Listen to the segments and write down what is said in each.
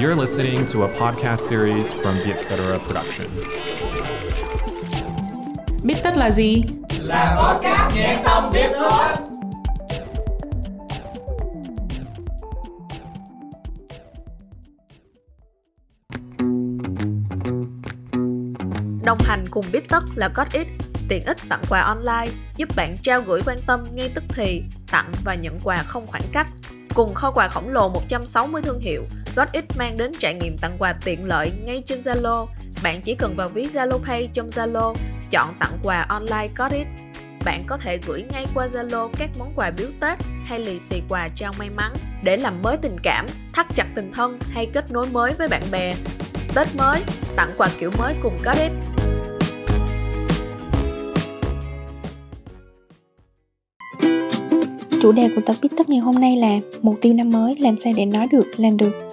You're listening to a podcast series from the Etc. Production. Biết tất là gì? Là podcast nghe xong biết thôi. Đồng hành cùng biết tất là GotIt, tiện ích tặng quà online, giúp bạn trao gửi quan tâm ngay tức thì, tặng và nhận quà không khoảng cách. Cùng kho quà khổng lồ 160 thương hiệu, GodX mang đến trải nghiệm tặng quà tiện lợi ngay trên Zalo. Bạn chỉ cần vào ví Zalo Pay trong Zalo, chọn tặng quà online GodX. Bạn có thể gửi ngay qua Zalo các món quà biếu Tết hay lì xì quà trao may mắn để làm mới tình cảm, thắt chặt tình thân hay kết nối mới với bạn bè. Tết mới, tặng quà kiểu mới cùng GodX Chủ đề của tập viết tất ngày hôm nay là mục tiêu năm mới làm sao để nói được, làm được.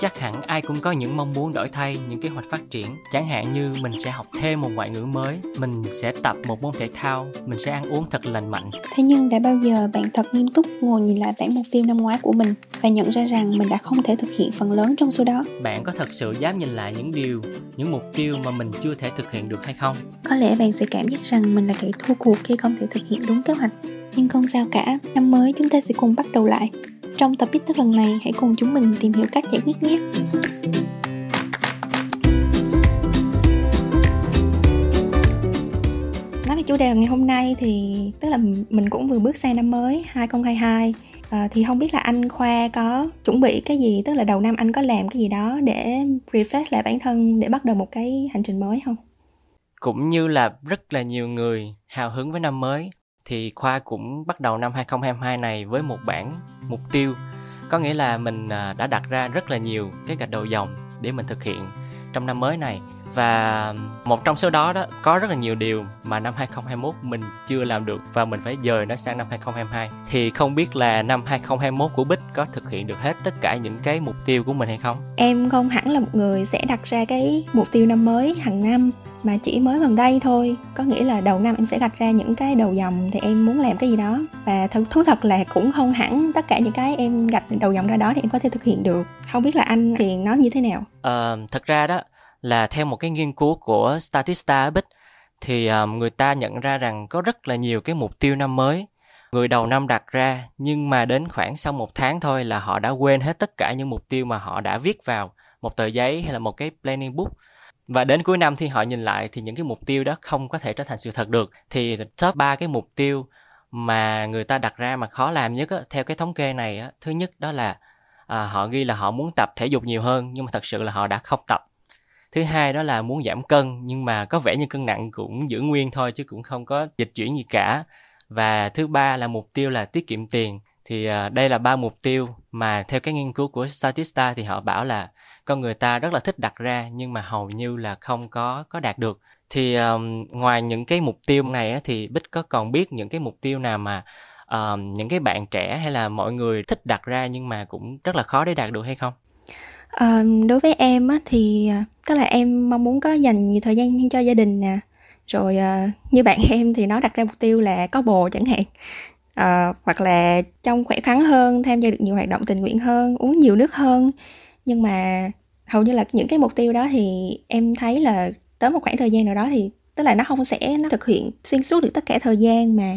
Chắc hẳn ai cũng có những mong muốn đổi thay, những kế hoạch phát triển. Chẳng hạn như mình sẽ học thêm một ngoại ngữ mới, mình sẽ tập một môn thể thao, mình sẽ ăn uống thật lành mạnh. Thế nhưng đã bao giờ bạn thật nghiêm túc ngồi nhìn lại bản mục tiêu năm ngoái của mình và nhận ra rằng mình đã không thể thực hiện phần lớn trong số đó? Bạn có thật sự dám nhìn lại những điều, những mục tiêu mà mình chưa thể thực hiện được hay không? Có lẽ bạn sẽ cảm giác rằng mình là kẻ thua cuộc khi không thể thực hiện đúng kế hoạch. Nhưng không sao cả, năm mới chúng ta sẽ cùng bắt đầu lại. Trong tập viết tất lần này, hãy cùng chúng mình tìm hiểu cách giải quyết nhé. Nói về chủ đề ngày hôm nay thì tức là mình cũng vừa bước sang năm mới 2022 à, thì không biết là anh Khoa có chuẩn bị cái gì tức là đầu năm anh có làm cái gì đó để refresh lại bản thân để bắt đầu một cái hành trình mới không? Cũng như là rất là nhiều người hào hứng với năm mới thì Khoa cũng bắt đầu năm 2022 này với một bản mục tiêu. Có nghĩa là mình à, đã đặt ra rất là nhiều cái gạch đầu dòng để mình thực hiện. Trong năm mới này và một trong số đó đó có rất là nhiều điều mà năm 2021 mình chưa làm được và mình phải dời nó sang năm 2022 thì không biết là năm 2021 của Bích có thực hiện được hết tất cả những cái mục tiêu của mình hay không? Em không hẳn là một người sẽ đặt ra cái mục tiêu năm mới hàng năm mà chỉ mới gần đây thôi. Có nghĩa là đầu năm em sẽ gạch ra những cái đầu dòng thì em muốn làm cái gì đó. Và thật thú thật là cũng không hẳn tất cả những cái em gạch đầu dòng ra đó thì em có thể thực hiện được. Không biết là anh thì nó như thế nào? Ờ, thật ra đó là theo một cái nghiên cứu của Statista Bích thì um, người ta nhận ra rằng có rất là nhiều cái mục tiêu năm mới. Người đầu năm đặt ra nhưng mà đến khoảng sau một tháng thôi là họ đã quên hết tất cả những mục tiêu mà họ đã viết vào một tờ giấy hay là một cái planning book. Và đến cuối năm thì họ nhìn lại thì những cái mục tiêu đó không có thể trở thành sự thật được. Thì top 3 cái mục tiêu mà người ta đặt ra mà khó làm nhất á, theo cái thống kê này á, thứ nhất đó là à, họ ghi là họ muốn tập thể dục nhiều hơn nhưng mà thật sự là họ đã không tập thứ hai đó là muốn giảm cân nhưng mà có vẻ như cân nặng cũng giữ nguyên thôi chứ cũng không có dịch chuyển gì cả. Và thứ ba là mục tiêu là tiết kiệm tiền. Thì à, đây là ba mục tiêu mà theo cái nghiên cứu của Statista thì họ bảo là con người ta rất là thích đặt ra nhưng mà hầu như là không có có đạt được. Thì um, ngoài những cái mục tiêu này á, thì bích có còn biết những cái mục tiêu nào mà um, những cái bạn trẻ hay là mọi người thích đặt ra nhưng mà cũng rất là khó để đạt được hay không? À, đối với em á, thì ờ, tức là em mong muốn có dành nhiều thời gian cho gia đình nè. Rồi uh, như bạn em thì nó đặt ra mục tiêu là có bồ chẳng hạn. Uh, hoặc là trong khỏe khoắn hơn tham gia được nhiều hoạt động tình nguyện hơn uống nhiều nước hơn. Nhưng mà hầu như là những cái mục tiêu đó thì em thấy là tới một khoảng thời gian nào đó thì tức là nó không sẽ nó thực hiện xuyên suốt được tất cả thời gian mà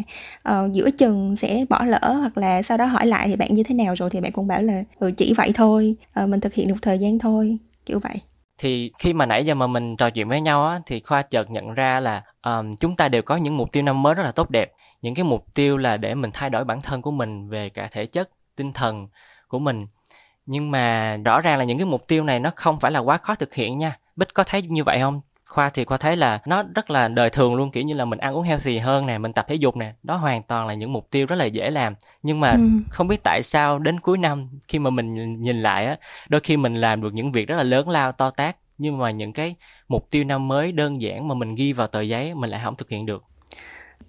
uh, giữa chừng sẽ bỏ lỡ hoặc là sau đó hỏi lại thì bạn như thế nào rồi thì bạn cũng bảo là ừ, chỉ vậy thôi uh, mình thực hiện được thời gian thôi kiểu vậy. Thì khi mà nãy giờ mà mình trò chuyện với nhau á thì khoa chợt nhận ra là um, chúng ta đều có những mục tiêu năm mới rất là tốt đẹp. Những cái mục tiêu là để mình thay đổi bản thân của mình về cả thể chất tinh thần của mình. Nhưng mà rõ ràng là những cái mục tiêu này nó không phải là quá khó thực hiện nha. Bích có thấy như vậy không? Khoa thì khoa thấy là nó rất là đời thường luôn kiểu như là mình ăn uống healthy hơn nè mình tập thể dục nè đó hoàn toàn là những mục tiêu rất là dễ làm. Nhưng mà ừ. không biết tại sao đến cuối năm khi mà mình nhìn lại á đôi khi mình làm được những việc rất là lớn lao to tát nhưng mà những cái mục tiêu năm mới đơn giản mà mình ghi vào tờ giấy mình lại không thực hiện được.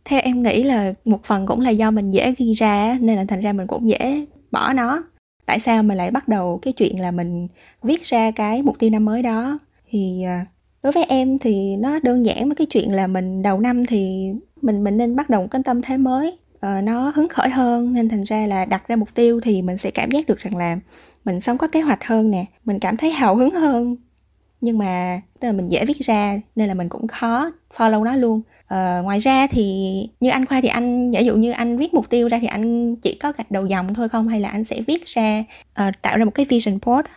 Theo em nghĩ là một phần cũng là do mình dễ ghi ra nên là thành ra mình cũng dễ bỏ nó. Tại sao mình lại bắt đầu cái chuyện là mình viết ra cái mục tiêu năm mới đó? Thì à, đối với em thì nó đơn giản với cái chuyện là mình đầu năm thì mình mình nên bắt đầu một cái tâm thế mới. Uh, nó hứng khởi hơn nên thành ra là đặt ra mục tiêu thì mình sẽ cảm giác được rằng là mình sống có kế hoạch hơn nè mình cảm thấy hào hứng hơn. Nhưng mà tức là mình dễ viết ra nên là mình cũng khó follow nó luôn. Ờ, ngoài ra thì như anh khoa thì anh giả dụ như anh viết mục tiêu ra thì anh chỉ có gạch đầu dòng thôi không? Hay là anh sẽ viết ra uh, tạo ra một cái vision board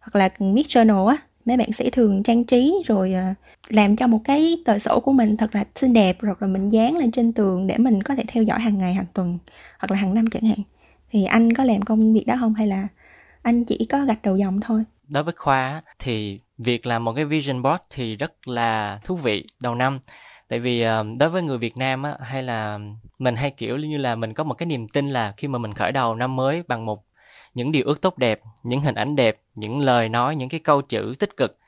hoặc là viết journal á? Mấy bạn sẽ thường trang trí rồi à, làm cho một cái tờ sổ của mình thật là xinh đẹp rồi rồi mình dán lên trên tường để mình có thể theo dõi hàng ngày hàng tuần hoặc là hàng năm chẳng hạn. Thì anh có làm công việc đó không? Hay là anh chỉ có gạch đầu dòng thôi? Đối với khoa thì việc làm một cái vision board thì rất là thú vị đầu năm. Tại vì à, đối với người Việt Nam á, hay là mình hay kiểu như là mình có một cái niềm tin là khi mà mình khởi đầu năm mới bằng một những điều ước tốt đẹp những hình ảnh đẹp những lời nói những cái câu chữ tích cực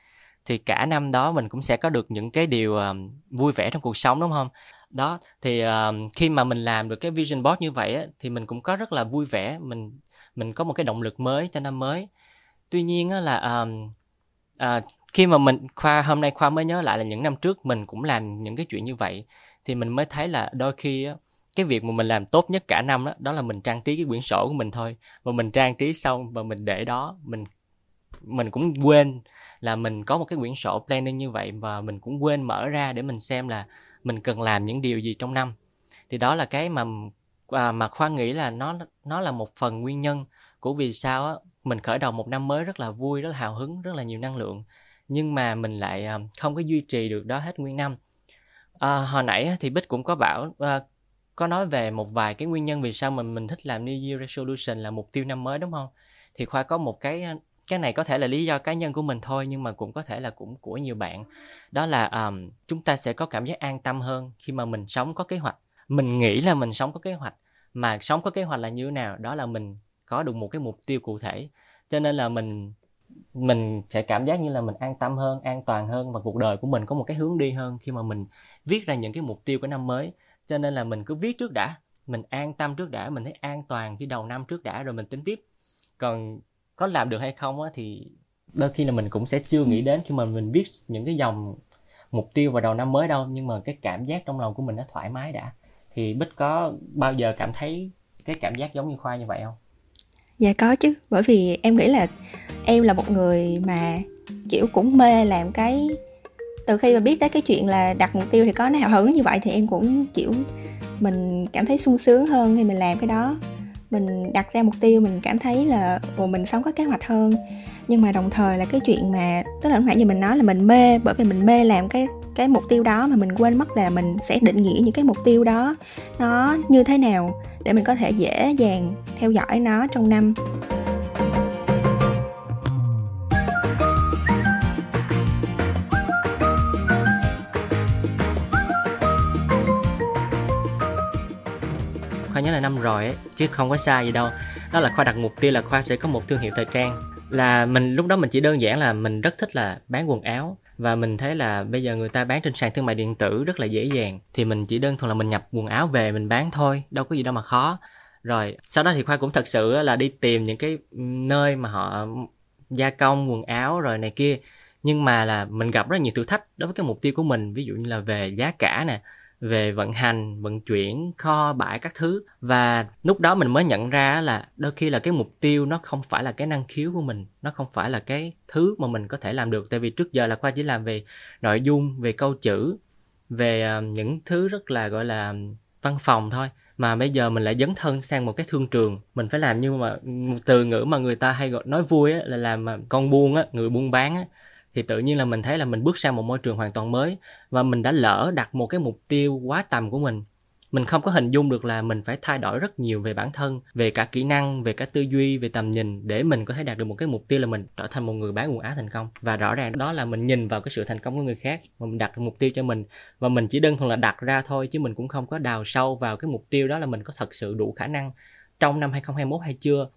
thì cả năm đó mình cũng sẽ có được những cái điều uh, vui vẻ trong cuộc sống đúng không? Đó thì uh, khi mà mình làm được cái vision board như vậy á, thì mình cũng có rất là vui vẻ mình mình có một cái động lực mới cho năm mới. Tuy nhiên á, là um, uh, khi mà mình khoa hôm nay khoa mới nhớ lại là những năm trước mình cũng làm những cái chuyện như vậy thì mình mới thấy là đôi khi á, cái việc mà mình làm tốt nhất cả năm đó, đó là mình trang trí cái quyển sổ của mình thôi. Và mình trang trí xong và mình để đó mình mình cũng quên là mình có một cái quyển sổ planning như vậy và mình cũng quên mở ra để mình xem là mình cần làm những điều gì trong năm. Thì đó là cái mà à, mà khoa nghĩ là nó nó là một phần nguyên nhân của vì sao á mình khởi đầu một năm mới rất là vui rất là hào hứng rất là nhiều năng lượng. Nhưng mà mình lại à, không có duy trì được đó hết nguyên năm. À, hồi nãy thì bích cũng có bảo à, có nói về một vài cái nguyên nhân vì sao mình mình thích làm New Year Resolution là mục tiêu năm mới đúng không? Thì khoa có một cái cái này có thể là lý do cá nhân của mình thôi nhưng mà cũng có thể là cũng của nhiều bạn. Đó là um, chúng ta sẽ có cảm giác an tâm hơn khi mà mình sống có kế hoạch. Mình nghĩ là mình sống có kế hoạch mà sống có kế hoạch là như thế nào đó là mình có được một cái mục tiêu cụ thể. Cho nên là mình mình sẽ cảm giác như là mình an tâm hơn an toàn hơn và cuộc đời của mình có một cái hướng đi hơn khi mà mình viết ra những cái mục tiêu của năm mới cho nên là mình cứ viết trước đã, mình an tâm trước đã, mình thấy an toàn khi đầu năm trước đã rồi mình tính tiếp. Còn có làm được hay không á thì đôi khi là mình cũng sẽ chưa nghĩ đến khi mà mình viết những cái dòng mục tiêu vào đầu năm mới đâu, nhưng mà cái cảm giác trong lòng của mình nó thoải mái đã. Thì bích có bao giờ cảm thấy cái cảm giác giống như khoa như vậy không? Dạ có chứ, bởi vì em nghĩ là em là một người mà, kiểu, cũng mê làm cái từ khi mà biết tới cái chuyện là đặt mục tiêu thì có nó hào hứng như vậy thì em cũng, kiểu, mình cảm thấy sung sướng hơn khi mình làm cái đó. Mình đặt ra mục tiêu, mình cảm thấy là, ồ, mình sống có kế hoạch hơn. Nhưng mà đồng thời là cái chuyện mà, tức là lúc nãy như mình nói là mình mê, bởi vì mình mê làm cái cái mục tiêu đó mà mình quên mất là mình sẽ định nghĩa những cái mục tiêu đó nó như thế nào để mình có thể dễ dàng theo dõi nó trong năm. Năm rồi ấy, chứ không có xa gì đâu. Đó là khoa đặt mục tiêu là khoa sẽ có một thương hiệu thời trang. Là mình, lúc đó mình chỉ đơn giản là mình rất thích là bán quần áo. Và mình thấy là bây giờ người ta bán trên sàn thương mại điện tử rất là dễ dàng. Thì mình chỉ đơn thuần là mình nhập quần áo về mình bán thôi, đâu có gì đâu mà khó. Rồi, sau đó thì khoa cũng thật sự là đi tìm những cái nơi mà họ gia công quần áo rồi này kia. Nhưng mà là mình gặp rất nhiều thử thách đối với cái mục tiêu của mình. Ví dụ như là về giá cả nè về vận hành vận chuyển kho bãi các thứ. Và lúc đó mình mới nhận ra là đôi khi là cái mục tiêu nó không phải là cái năng khiếu của mình nó không phải là cái thứ mà mình có thể làm được. Tại vì trước giờ là khoa chỉ làm về nội dung về câu chữ về ờ, những thứ rất là gọi là văn phòng thôi. Mà bây giờ mình lại dấn thân sang một cái thương trường. Mình phải làm như mà từ ngữ mà người ta hay gọi nói vui á, là làm con buôn á người buôn bán á thì tự nhiên là mình thấy là mình bước sang một môi trường hoàn toàn mới và mình đã lỡ đặt một cái mục tiêu quá tầm của mình. Mình không có hình dung được là mình phải thay đổi rất nhiều về bản thân, về cả kỹ năng, về cả tư duy, về tầm nhìn để mình có thể đạt được một cái mục tiêu là mình trở thành một người bán quần áo thành công. Và rõ ràng đó là mình nhìn vào cái sự thành công của người khác và mình đặt mục tiêu cho mình. Và mình chỉ đơn thuần là đặt ra thôi chứ mình cũng không có đào sâu vào cái mục tiêu đó là mình có thật sự đủ khả năng trong năm 2021 hay chưa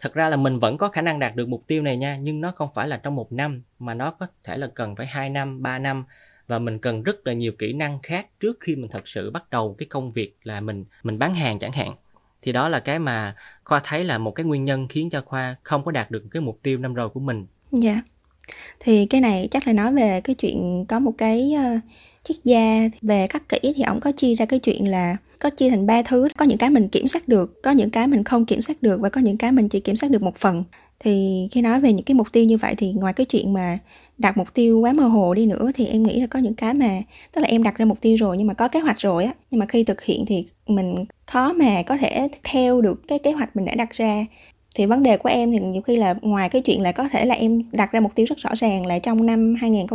thật ra là mình vẫn có khả năng đạt được mục tiêu này nha nhưng nó không phải là trong một năm mà nó có thể là cần phải 2 năm 3 năm. Và mình cần rất là nhiều kỹ năng khác trước khi mình thật sự bắt đầu cái công việc là mình mình bán hàng chẳng hạn. Thì đó là cái mà khoa thấy là một cái nguyên nhân khiến cho khoa không có đạt được cái mục tiêu năm rồi của mình. Dạ. Yeah. thì cái này chắc là nói về cái chuyện có một cái uh, triết gia về các kỹ thì ông có chia ra cái chuyện là có chia thành ba thứ. Có những cái mình kiểm soát được, có những cái mình không kiểm soát được và có những cái mình chỉ kiểm soát được một phần. Thì khi nói về những cái mục tiêu như vậy thì ngoài cái chuyện mà đặt mục tiêu quá mơ hồ đi nữa thì em nghĩ là có những cái mà, tức là em đặt ra mục tiêu rồi nhưng mà có kế hoạch rồi á. Nhưng mà khi thực hiện thì mình khó mà có thể theo được cái kế hoạch mình đã đặt ra. Thì vấn đề của em thì nhiều khi là ngoài cái chuyện là có thể là em đặt ra mục tiêu rất rõ ràng là trong năm 2000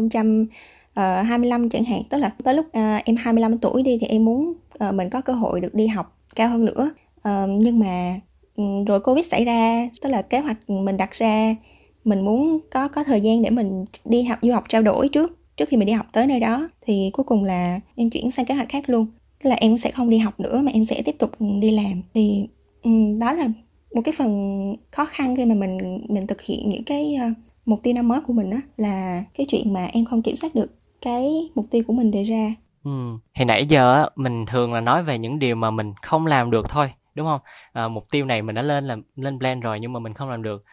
Ờ, 2025 chẳng hạn tức là tới lúc uh, em 25 tuổi đi thì em muốn uh, mình có cơ hội được đi học cao hơn nữa. Uh, nhưng mà ừ, rồi covid xảy ra tức là kế hoạch mình đặt ra mình muốn có có thời gian để mình đi học du học trao đổi trước trước khi mình đi học tới nơi đó. Thì cuối cùng là em chuyển sang kế hoạch khác luôn. Tức là em sẽ không đi học nữa mà em sẽ tiếp tục đi làm. Thì ừ, đó là một cái phần khó khăn khi mà mình mình thực hiện những cái uh, mục tiêu năm mới của mình đó là cái chuyện mà em không kiểm soát được cái mục tiêu của mình đề ra. Ừ. thì nãy giờ mình thường là nói về những điều mà mình không làm được thôi đúng không? À, mục tiêu này mình đã lên là lên plan rồi nhưng mà mình không làm được.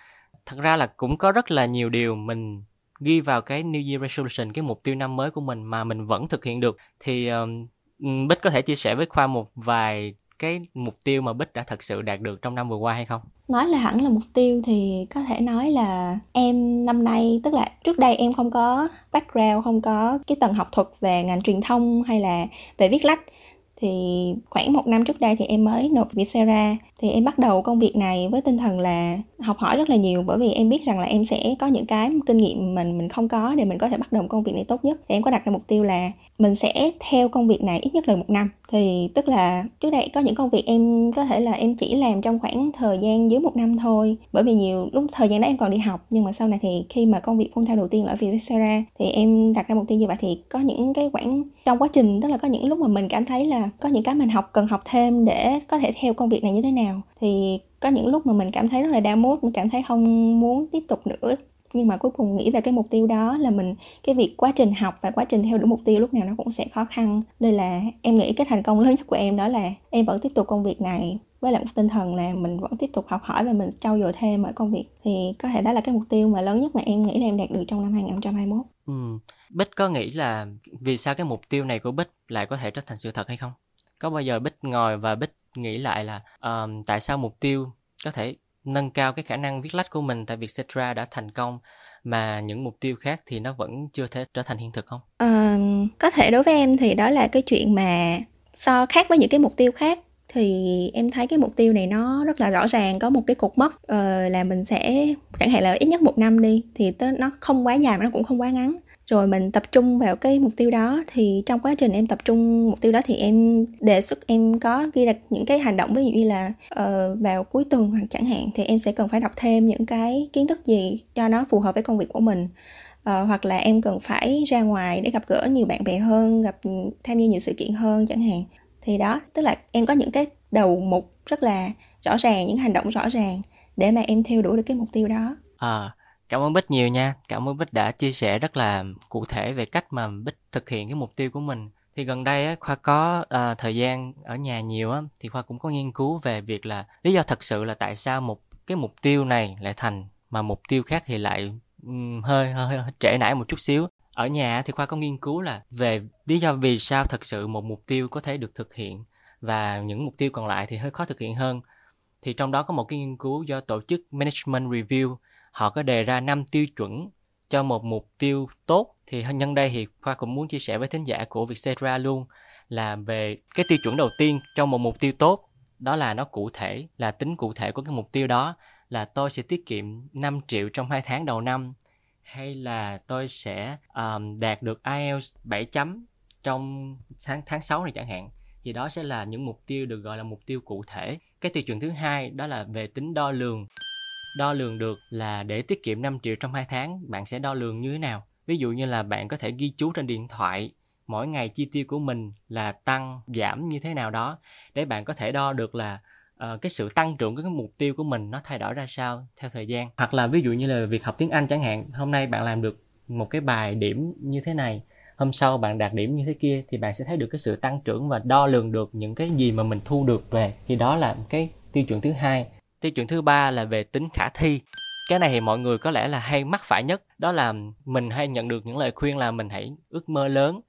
Thật ra là cũng có rất là nhiều điều mình ghi vào cái New Year Resolution cái mục tiêu năm mới của mình mà mình vẫn thực hiện được. Thì um, Bích có thể chia sẻ với Khoa một vài cái mục tiêu mà Bích đã thật sự đạt được trong năm vừa qua hay không? Nói là hẳn là mục tiêu thì có thể nói là em năm nay tức là trước đây em không có background, không có cái tầng học thuật về ngành truyền thông hay là về viết lách thì khoảng một năm trước đây thì em mới nộp Vietcetera. Thì em bắt đầu công việc này với tinh thần là học hỏi rất là nhiều, bởi vì em biết rằng là em sẽ có những cái kinh nghiệm mình mình không có để mình có thể bắt đầu công việc này tốt nhất. Thì em có đặt ra mục tiêu là mình sẽ theo công việc này ít nhất là một năm. Thì tức là trước đây có những công việc em có thể là em chỉ làm trong khoảng thời gian dưới một năm thôi. Bởi vì nhiều lúc thời gian đó em còn đi học, nhưng mà sau này thì khi mà công việc full time đầu tiên ở Vietcetera, thì em đặt ra mục tiêu như vậy. Thì có những cái khoảng trong quá trình, tức là có những lúc mà mình cảm thấy là có những cái mình học cần học thêm để có thể theo công việc này như thế nào. Thì có những lúc mà mình cảm thấy rất là đau mốt mình cảm thấy không muốn tiếp tục nữa. Nhưng mà cuối cùng nghĩ về cái mục tiêu đó là mình, cái việc quá trình học và quá trình theo đuổi mục tiêu lúc nào nó cũng sẽ khó khăn. Nên là em nghĩ cái thành công lớn nhất của em đó là em vẫn tiếp tục công việc này, với lại một tinh thần là mình vẫn tiếp tục học hỏi và mình trau dồi thêm ở công việc. Thì có thể đó là cái mục tiêu mà lớn nhất mà em nghĩ là em đạt được trong năm 2021 ừ. Bích có nghĩ là vì sao cái mục tiêu này của Bích lại có thể trở thành sự thật hay không? Có bao giờ Bích ngồi và Bích nghĩ lại là um, tại sao mục tiêu có thể nâng cao cái khả năng viết lách của mình tại việc Cetra đã thành công mà những mục tiêu khác thì nó vẫn chưa thể trở thành hiện thực không? Uh, có thể đối với em thì đó là cái chuyện mà so khác với những cái mục tiêu khác thì em thấy cái mục tiêu này nó rất là rõ ràng có một cái cột mốc uh, là mình sẽ chẳng hạn là ít nhất một năm đi thì nó không quá dài mà nó cũng không quá ngắn. Rồi mình tập trung vào cái mục tiêu đó thì trong quá trình em tập trung mục tiêu đó thì em đề xuất em có ghi đặt những cái hành động ví dụ như là uh, vào cuối tuần hoặc chẳng hạn thì em sẽ cần phải đọc thêm những cái kiến thức gì cho nó phù hợp với công việc của mình. Uh, hoặc là em cần phải ra ngoài để gặp gỡ nhiều bạn bè hơn gặp ừ, tham gia nhiều sự kiện hơn chẳng hạn thì đó tức là em có những cái đầu mục rất là rõ ràng những hành động rõ ràng để mà em theo đuổi được cái mục tiêu đó à Cảm ơn Bích nhiều nha. Cảm ơn Bích đã chia sẻ rất là cụ thể về cách mà Bích thực hiện cái mục tiêu của mình. Thì gần đây á, Khoa có à, thời gian ở nhà nhiều á, thì Khoa cũng có nghiên cứu về việc là lý do thật sự là tại sao một cái mục tiêu này lại thành mà mục tiêu khác thì lại um, hơi, hơi hơi trễ nải một chút xíu. Ở nhà thì Khoa có nghiên cứu là về lý do vì sao thật sự một mục tiêu có thể được thực hiện và những mục tiêu còn lại thì hơi khó thực hiện hơn. Thì trong đó có một cái nghiên cứu do tổ chức Management Review, họ có đề ra 5 tiêu chuẩn cho một mục tiêu tốt. Thì nhân đây thì khoa cũng muốn chia sẻ với thính giả của Vietcetera luôn là về cái tiêu chuẩn đầu tiên trong một mục tiêu tốt. Đó là nó cụ thể, là tính cụ thể của cái mục tiêu đó là tôi sẽ tiết kiệm 5 triệu trong 2 tháng đầu năm hay là tôi sẽ um, đạt được IELTS 7 chấm trong tháng tháng 6 này chẳng hạn? Thì đó sẽ là những mục tiêu được gọi là mục tiêu cụ thể. Cái tiêu chuẩn thứ hai đó là về tính đo lường. Đo lường được là để tiết kiệm 5 triệu trong 2 tháng bạn sẽ đo lường như thế nào? Ví dụ như là bạn có thể ghi chú trên điện thoại mỗi ngày chi tiêu của mình là tăng giảm như thế nào đó để bạn có thể đo được là uh, cái sự tăng trưởng của cái mục tiêu của mình nó thay đổi ra sao theo thời gian. Hoặc là ví dụ như là việc học tiếng anh chẳng hạn hôm nay bạn làm được một cái bài điểm như thế này hôm sau bạn đạt điểm như thế kia thì bạn sẽ thấy được cái sự tăng trưởng và đo lường được những cái gì mà mình thu được về. Thì đó là cái tiêu chuẩn thứ hai. Tiêu chuẩn thứ ba là về tính khả thi. Cái này thì mọi người có lẽ là hay mắc phải nhất. Đó là mình hay nhận được những lời khuyên là mình hãy ước mơ lớn.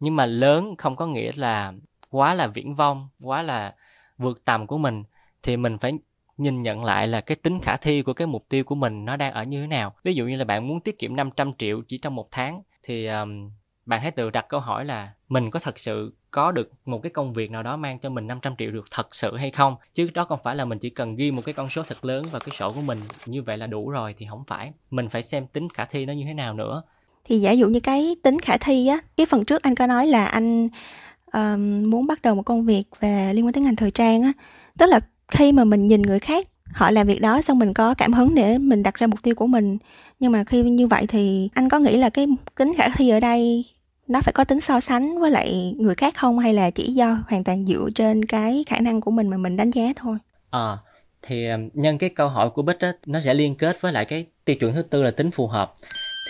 Nhưng mà lớn không có nghĩa là quá là viễn vông quá là vượt tầm của mình thì mình phải nhìn nhận lại là cái tính khả thi của cái mục tiêu của mình nó đang ở như thế nào. Ví dụ như là bạn muốn tiết kiệm 500 triệu chỉ trong một tháng thì um, bạn hãy tự đặt câu hỏi là mình có thật sự có được một cái công việc nào đó mang cho mình 500 triệu được thật sự hay không? Chứ đó không phải là mình chỉ cần ghi một cái con số thật lớn vào cái sổ của mình như vậy là đủ rồi thì không phải. Mình phải xem tính khả thi nó như thế nào nữa. Thì giả dụ như cái tính khả thi á cái phần trước anh có nói là anh um, muốn bắt đầu một công việc về liên quan tới ngành thời trang á tức là khi mà mình nhìn người khác họ làm việc đó xong mình có cảm hứng để mình đặt ra mục tiêu của mình. Nhưng mà khi như vậy thì anh có nghĩ là cái tính khả thi ở đây nó phải có tính so sánh với lại người khác không? Hay là chỉ do hoàn toàn dựa trên cái khả năng của mình mà mình đánh giá thôi? À thì nhân cái câu hỏi của bích á nó sẽ liên kết với lại cái tiêu chuẩn thứ tư là tính phù hợp.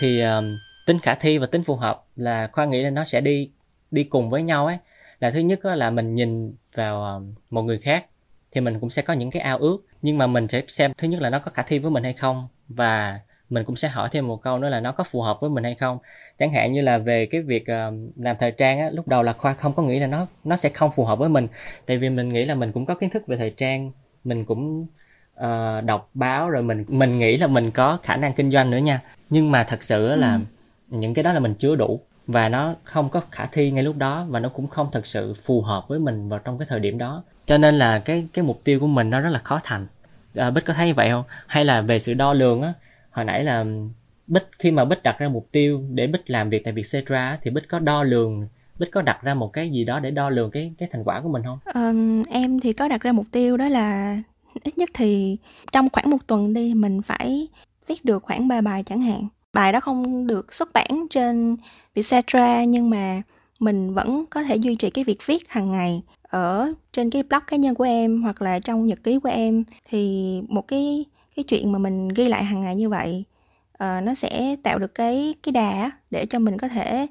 Thì um, tính khả thi và tính phù hợp là khoa nghĩ là nó sẽ đi đi cùng với nhau ấy. Là thứ nhất là mình nhìn vào một người khác thì mình cũng sẽ có những cái ao ước. Nhưng mà mình sẽ xem thứ nhất là nó có khả thi với mình hay không và mình cũng sẽ hỏi thêm một câu nữa là nó có phù hợp với mình hay không. Chẳng hạn như là về cái việc uh, làm thời trang á lúc đầu là khoa không có nghĩ là nó nó sẽ không phù hợp với mình. Tại vì mình nghĩ là mình cũng có kiến thức về thời trang mình cũng uh, đọc báo rồi mình mình nghĩ là mình có khả năng kinh doanh nữa nha. Nhưng mà thật sự là ừ. những cái đó là mình chưa đủ và nó không có khả thi ngay lúc đó và nó cũng không thật sự phù hợp với mình vào trong cái thời điểm đó cho nên là cái cái mục tiêu của mình nó rất là khó thành. À, bích có thấy vậy không? Hay là về sự đo lường á hồi nãy là bích khi mà bích đặt ra mục tiêu để bích làm việc tại vietcetera thì bích có đo lường bích có đặt ra một cái gì đó để đo lường cái cái thành quả của mình không? Um, em thì có đặt ra mục tiêu đó là ít nhất thì trong khoảng một tuần đi mình phải viết được khoảng ba bài chẳng hạn. Bài đó không được xuất bản trên Vietcetera nhưng mà mình vẫn có thể duy trì cái việc viết hàng ngày ở trên cái blog cá nhân của em hoặc là trong nhật ký của em thì một cái cái chuyện mà mình ghi lại hàng ngày như vậy uh, nó sẽ tạo được cái cái đà để cho mình có thể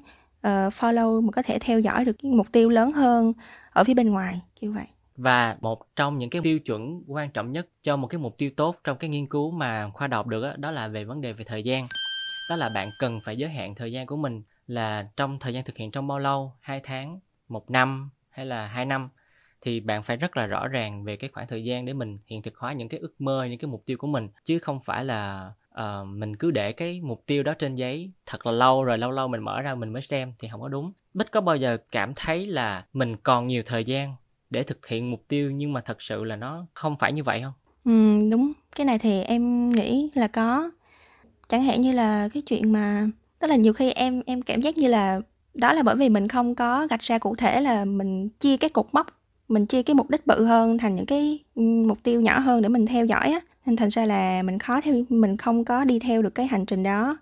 uh, follow mình có thể theo dõi được cái mục tiêu lớn hơn ở phía bên ngoài như vậy. Và một trong những cái tiêu chuẩn quan trọng nhất cho một cái mục tiêu tốt trong cái nghiên cứu mà khoa đọc được đó, đó là về vấn đề về thời gian. Đó là bạn cần phải giới hạn thời gian của mình là trong thời gian thực hiện trong bao lâu? Hai tháng một năm hay là hai năm? Thì bạn phải rất là rõ ràng về cái khoảng thời gian để mình hiện thực hóa những cái ước mơ những cái mục tiêu của mình. Chứ không phải là uh, mình cứ để cái mục tiêu đó trên giấy thật là lâu rồi lâu lâu mình mở ra mình mới xem thì không có đúng. Bích có bao giờ cảm thấy là mình còn nhiều thời gian để thực hiện mục tiêu nhưng mà thật sự là nó không phải như vậy không? Ừ đúng. Cái này thì em nghĩ là có. Chẳng hạn như là cái chuyện mà tức là nhiều khi em em cảm giác như là đó là bởi vì mình không có gạch ra cụ thể là mình chia cái cột mốc mình chia cái mục đích bự hơn thành những cái ừ, mục tiêu nhỏ hơn để mình theo dõi á. Nên thành ra là mình khó theo mình không có đi theo được cái hành trình đó.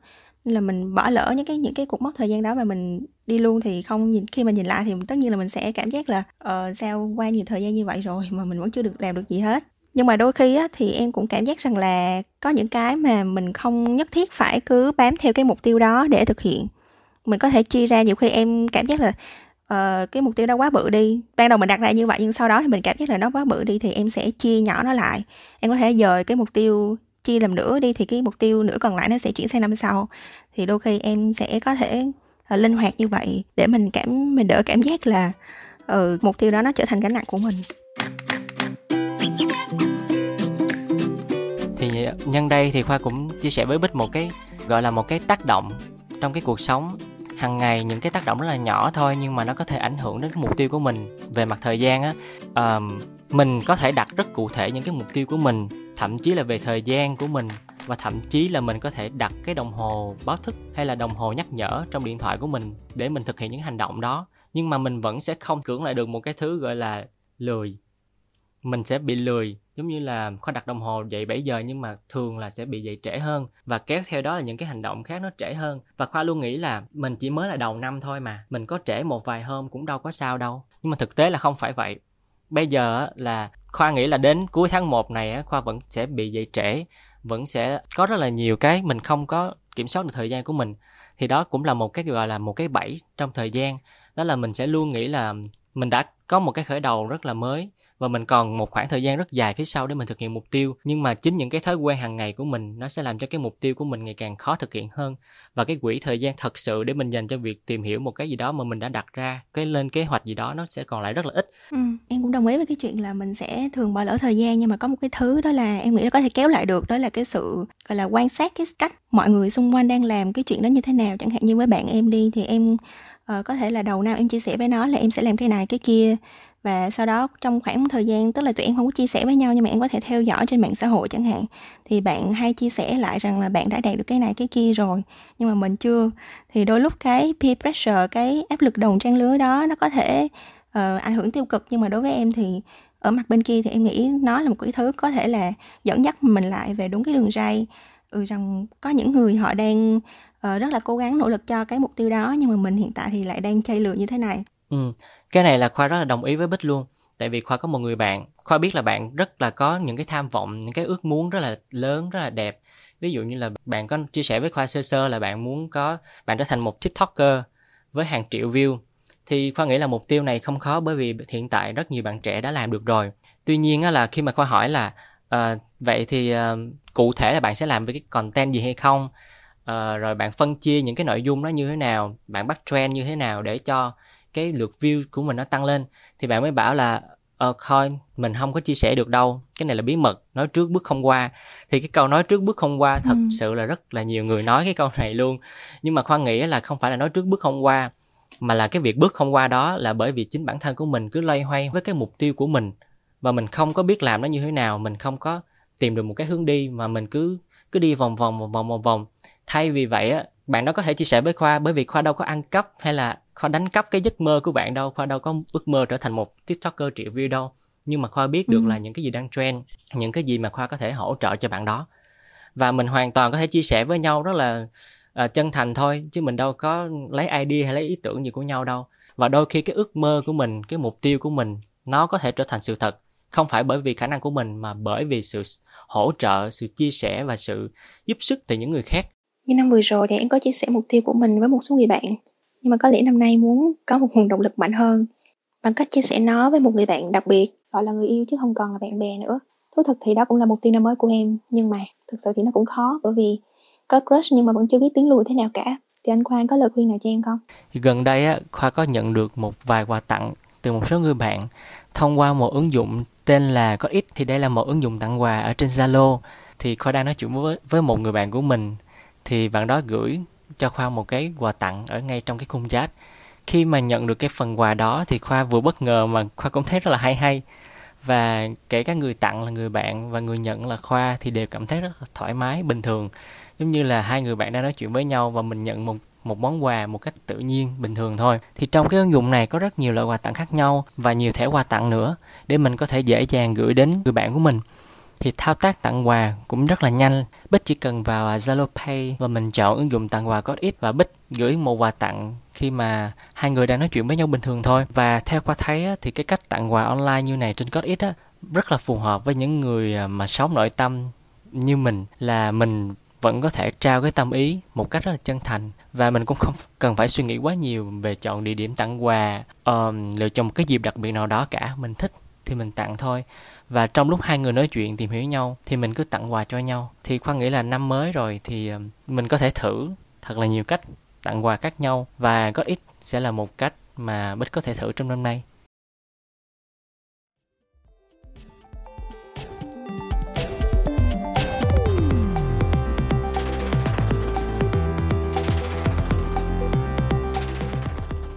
Nên là mình bỏ lỡ những cái những cái cục mốc thời gian đó mà mình đi luôn thì không nhìn khi mà nhìn lại thì tất nhiên là mình sẽ cảm giác là ờ sao qua nhiều thời gian như vậy rồi mà mình vẫn chưa được làm được gì hết. Nhưng mà đôi khi á, thì em cũng cảm giác rằng là có những cái mà mình không nhất thiết phải cứ bám theo cái mục tiêu đó để thực hiện. Mình có thể chia ra nhiều khi em cảm giác là uh, cái mục tiêu đó quá bự đi. Ban đầu mình đặt ra như vậy nhưng sau đó thì mình cảm giác là nó quá bự đi thì em sẽ chia nhỏ nó lại. Em có thể dời cái mục tiêu chia làm nửa đi thì cái mục tiêu nửa còn lại nó sẽ chuyển sang năm sau. Thì đôi khi em sẽ có thể uh, linh hoạt như vậy để mình cảm mình đỡ cảm giác là uh, mục tiêu đó nó trở thành gánh nặng của mình. Thì nhân đây thì khoa cũng chia sẻ với bích một cái gọi là một cái tác động trong cái cuộc sống hàng ngày những cái tác động rất là nhỏ thôi nhưng mà nó có thể ảnh hưởng đến cái mục tiêu của mình về mặt thời gian á. À, mình có thể đặt rất cụ thể những cái mục tiêu của mình thậm chí là về thời gian của mình và thậm chí là mình có thể đặt cái đồng hồ báo thức hay là đồng hồ nhắc nhở trong điện thoại của mình để mình thực hiện những hành động đó. Nhưng mà mình vẫn sẽ không cưỡng lại được một cái thứ gọi là lười mình sẽ bị lười, giống như là khoa đặt đồng hồ dậy 7 giờ nhưng mà thường là sẽ bị dậy trễ hơn. Và kéo theo đó là những cái hành động khác nó trễ hơn. Và khoa luôn nghĩ là mình chỉ mới là đầu năm thôi mà, mình có trễ một vài hôm cũng đâu có sao đâu. Nhưng mà thực tế là không phải vậy. Bây giờ là khoa nghĩ là đến cuối tháng 1 này khoa vẫn sẽ bị dậy trễ, vẫn sẽ có rất là nhiều cái mình không có kiểm soát được thời gian của mình. Thì đó cũng là một cái, gọi là một cái bẫy trong thời gian. Đó là mình sẽ luôn nghĩ là mình đã có một cái khởi đầu rất là mới và mình còn một khoảng thời gian rất dài phía sau để mình thực hiện mục tiêu. Nhưng mà chính những cái thói quen hàng ngày của mình nó sẽ làm cho cái mục tiêu của mình ngày càng khó thực hiện hơn. Và cái quỹ thời gian thật sự để mình dành cho việc tìm hiểu một cái gì đó mà mình đã đặt ra cái lên kế hoạch gì đó nó sẽ còn lại rất là ít. Ừ, em cũng đồng ý với cái chuyện là mình sẽ thường bỏ lỡ thời gian nhưng mà có một cái thứ đó là em nghĩ nó có thể kéo lại được đó là cái sự gọi là quan sát cái cách mọi người xung quanh đang làm cái chuyện đó như thế nào. Chẳng hạn như với bạn em đi thì em uh, có thể là đầu năm em chia sẻ với nó là em sẽ làm cái này cái kia. Và sau đó trong khoảng thời gian tức là tụi em không có chia sẻ với nhau nhưng mà em có thể theo dõi trên mạng xã hội chẳng hạn thì bạn hay chia sẻ lại rằng là bạn đã đạt được cái này cái kia rồi nhưng mà mình chưa. Thì đôi lúc cái peer pressure cái áp lực đồng trang lứa đó nó có thể uh, ảnh hưởng tiêu cực nhưng mà đối với em thì ở mặt bên kia thì em nghĩ nó là một cái thứ có thể là dẫn dắt mình lại về đúng cái đường ray. Ừ rằng có những người họ đang uh, rất là cố gắng nỗ lực cho cái mục tiêu đó nhưng mà mình hiện tại thì lại đang chay lựa như thế này. Ừ cái này là khoa rất là đồng ý với bích luôn. Tại vì khoa có một người bạn khoa biết là bạn rất là có những cái tham vọng những cái ước muốn rất là lớn rất là đẹp. Ví dụ như là bạn có chia sẻ với khoa sơ sơ là bạn muốn có bạn trở thành một tiktoker với hàng triệu view. Thì khoa nghĩ là mục tiêu này không khó bởi vì hiện tại rất nhiều bạn trẻ đã làm được rồi. Tuy nhiên là khi mà khoa hỏi là uh, vậy thì uh, cụ thể là bạn sẽ làm với cái content gì hay không? Uh, rồi bạn phân chia những cái nội dung đó như thế nào bạn bắt trend như thế nào để cho cái lượt view của mình nó tăng lên. Thì bạn mới bảo là ờ thôi mình không có chia sẻ được đâu cái này là bí mật nói trước bước không qua. Thì cái câu nói trước bước không qua thật ừ. sự là rất là nhiều người nói cái câu này luôn. Nhưng mà khoa nghĩ là không phải là nói trước bước không qua mà là cái việc bước không qua đó là bởi vì chính bản thân của mình cứ loay hoay với cái mục tiêu của mình. Và mình không có biết làm nó như thế nào mình không có tìm được một cái hướng đi mà mình cứ cứ đi vòng vòng vòng vòng vòng vòng. Thay vì vậy á bạn đó có thể chia sẻ với khoa bởi vì khoa đâu có ăn cắp hay là khoa đánh cắp cái giấc mơ của bạn đâu. Khoa đâu có ước mơ trở thành một tiktoker triệu view đâu. Nhưng mà khoa biết được ừ. là những cái gì đang trend những cái gì mà khoa có thể hỗ trợ cho bạn đó. Và mình hoàn toàn có thể chia sẻ với nhau rất là uh, chân thành thôi chứ mình đâu có lấy idea hay lấy ý tưởng gì của nhau đâu. Và đôi khi cái ước mơ của mình cái mục tiêu của mình nó có thể trở thành sự thật không phải bởi vì khả năng của mình mà bởi vì sự hỗ trợ sự chia sẻ và sự giúp sức từ những người khác. Như năm vừa rồi thì em có chia sẻ mục tiêu của mình với một số người bạn. Nhưng mà có lẽ năm nay muốn có một nguồn động lực mạnh hơn. Bằng cách chia sẻ nó với một người bạn đặc biệt gọi là người yêu chứ không còn là bạn bè nữa. Thú thực thì đó cũng là mục tiêu năm mới của em. Nhưng mà thực sự thì nó cũng khó bởi vì có crush nhưng mà vẫn chưa biết tiến lùi thế nào cả. Thì anh Khoa có lời khuyên nào cho em không? Gần đây á, Khoa có nhận được một vài quà tặng từ một số người bạn thông qua một ứng dụng tên là có ít thì đây là một ứng dụng tặng quà ở trên Zalo thì Khoa đang nói chuyện với với một người bạn của mình thì bạn đó gửi cho Khoa một cái quà tặng ở ngay trong cái khung chat. Khi mà nhận được cái phần quà đó thì Khoa vừa bất ngờ mà Khoa cũng thấy rất là hay hay. Và kể cả người tặng là người bạn và người nhận là Khoa thì đều cảm thấy rất là thoải mái, bình thường. Giống như là hai người bạn đang nói chuyện với nhau và mình nhận một một món quà một cách tự nhiên, bình thường thôi thì trong cái ứng dụng này có rất nhiều loại quà tặng khác nhau và nhiều thẻ quà tặng nữa để mình có thể dễ dàng gửi đến người bạn của mình thì thao tác tặng quà cũng rất là nhanh. Bích chỉ cần vào Zalo Pay và mình chọn ứng dụng tặng quà có ít và Bích gửi một quà tặng khi mà hai người đang nói chuyện với nhau bình thường thôi. Và theo qua thấy thì cái cách tặng quà online như này trên có ít rất là phù hợp với những người à, mà sống nội tâm như mình, là mình vẫn có thể trao cái tâm ý một cách rất là chân thành. Và mình cũng không cần phải suy nghĩ quá nhiều về chọn địa điểm tặng quà. Um, lựa chọn một cái dịp đặc biệt nào đó cả. Mình thích thì mình tặng thôi. Và trong lúc hai người nói chuyện tìm hiểu nhau thì mình cứ tặng quà cho nhau. Thì khoan nghĩ là năm mới rồi thì mình có thể thử thật là nhiều cách tặng quà khác nhau. Và có ít sẽ là một cách mà bích có thể thử trong năm nay.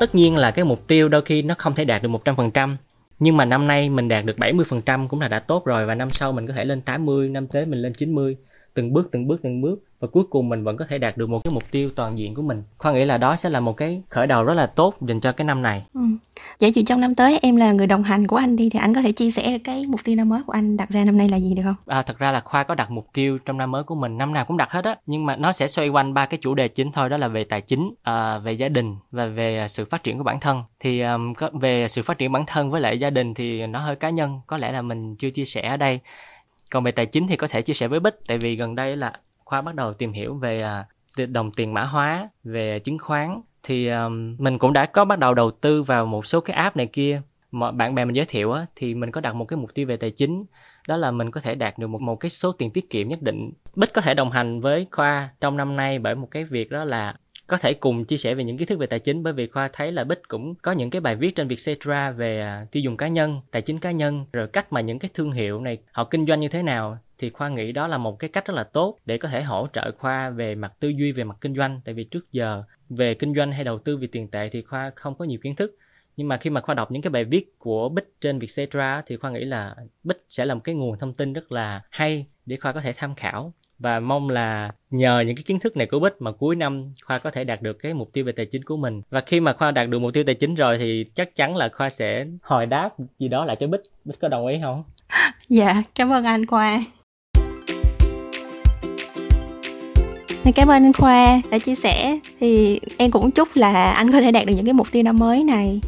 Tất nhiên là cái mục tiêu đôi khi nó không thể đạt được 100% nhưng mà năm nay mình đạt được 70% cũng là đã tốt rồi và năm sau mình có thể lên 80, năm tới mình lên 90 từng bước từng bước từng bước và cuối cùng mình vẫn có thể đạt được một cái mục tiêu toàn diện của mình. Khoan nghĩ là đó sẽ là một cái khởi đầu rất là tốt dành cho cái năm này. Ừ. vậy thì trong năm tới em là người đồng hành của anh đi thì anh có thể chia sẻ cái mục tiêu năm mới của anh đặt ra năm nay là gì được không? À, thật ra là khoa có đặt mục tiêu trong năm mới của mình năm nào cũng đặt hết á nhưng mà nó sẽ xoay quanh ba cái chủ đề chính thôi đó là về tài chính à, về gia đình và về sự phát triển của bản thân. Thì um, về sự phát triển bản thân với lại gia đình thì nó hơi cá nhân có lẽ là mình chưa chia sẻ ở đây còn về tài chính thì có thể chia sẻ với bích tại vì gần đây là khoa bắt đầu tìm hiểu về à, đồng tiền mã hóa về chứng khoán. Thì um, mình cũng đã có bắt đầu đầu tư vào một số cái app này kia. Mà bạn bè mình giới thiệu á, thì mình có đặt một cái mục tiêu về tài chính đó là mình có thể đạt được một một cái số tiền tiết kiệm nhất định. Bích có thể đồng hành với khoa trong năm nay bởi một cái việc đó là có thể cùng chia sẻ về những kiến thức về tài chính, bởi vì khoa thấy là bích cũng có những cái bài viết trên vietcetera về à, tiêu dùng cá nhân, tài chính cá nhân, rồi cách mà những cái thương hiệu này họ kinh doanh như thế nào. Thì khoa nghĩ đó là một cái cách rất là tốt để có thể hỗ trợ khoa về mặt tư duy, về mặt kinh doanh. Tại vì trước giờ về kinh doanh hay đầu tư về tiền tệ thì khoa không có nhiều kiến thức. Nhưng mà khi mà khoa đọc những cái bài viết của bích trên vietcetera thì khoa nghĩ là bích sẽ là một cái nguồn thông tin rất là hay để khoa có thể tham khảo và mong là nhờ những cái kiến thức này của Bích mà cuối năm Khoa có thể đạt được cái mục tiêu về tài chính của mình. Và khi mà Khoa đạt được mục tiêu tài chính rồi thì chắc chắn là Khoa sẽ hồi đáp gì đó lại cho Bích. Bích có đồng ý không? Dạ, cảm ơn anh Khoa. Dạ, cảm ơn anh Khoa đã chia sẻ. Thì em cũng chúc là anh có thể đạt được những cái mục tiêu năm mới này.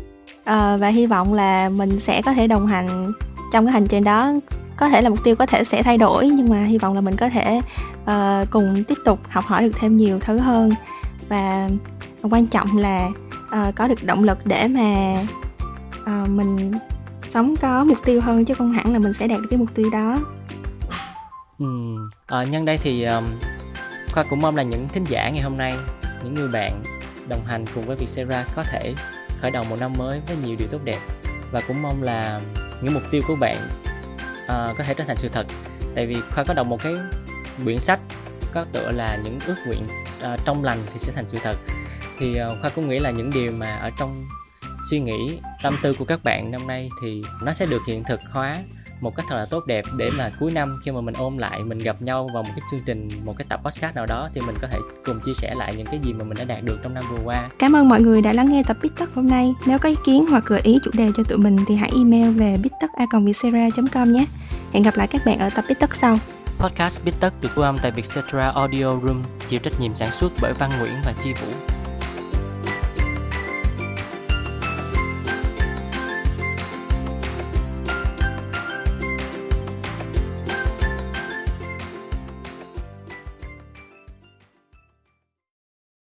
À, và hy vọng là mình sẽ có thể đồng hành trong cái hành trình đó có thể là mục tiêu có thể sẽ thay đổi nhưng mà hy vọng là mình có thể uh, cùng tiếp tục học hỏi được thêm nhiều thứ hơn và quan trọng là uh, có được động lực để mà uh, mình sống có mục tiêu hơn chứ không hẳn là mình sẽ đạt được cái mục tiêu đó ừ. à, nhân đây thì um, khoa cũng mong là những thính giả ngày hôm nay những người bạn đồng hành cùng với Vietcetera có thể khởi đầu một năm mới với nhiều điều tốt đẹp và cũng mong là những mục tiêu của bạn uh, có thể trở thành sự thật. Tại vì khoa có đọc một cái quyển sách có tựa là những ước nguyện uh, trong lành thì sẽ thành sự thật. Thì uh, khoa cũng nghĩ là những điều mà ở trong suy nghĩ tâm tư của các bạn năm nay thì nó sẽ được hiện thực hóa một cách thật là tốt đẹp để mà cuối năm khi mà mình ôm lại mình gặp nhau vào một cái chương trình một cái tập podcast nào đó thì mình có thể cùng chia sẻ lại những cái gì mà mình đã đạt được trong năm vừa qua. Cảm ơn mọi người đã lắng nghe tập Bít Tất hôm nay. Nếu có ý kiến hoặc gợi ý chủ đề cho tụi mình thì hãy email về bittất.com nhé. Hẹn gặp lại các bạn ở tập Bít Tất sau. Podcast Bít Tất được thu âm tại Vietcetera Audio Room chịu trách nhiệm sản xuất bởi Văn Nguyễn và Chi Vũ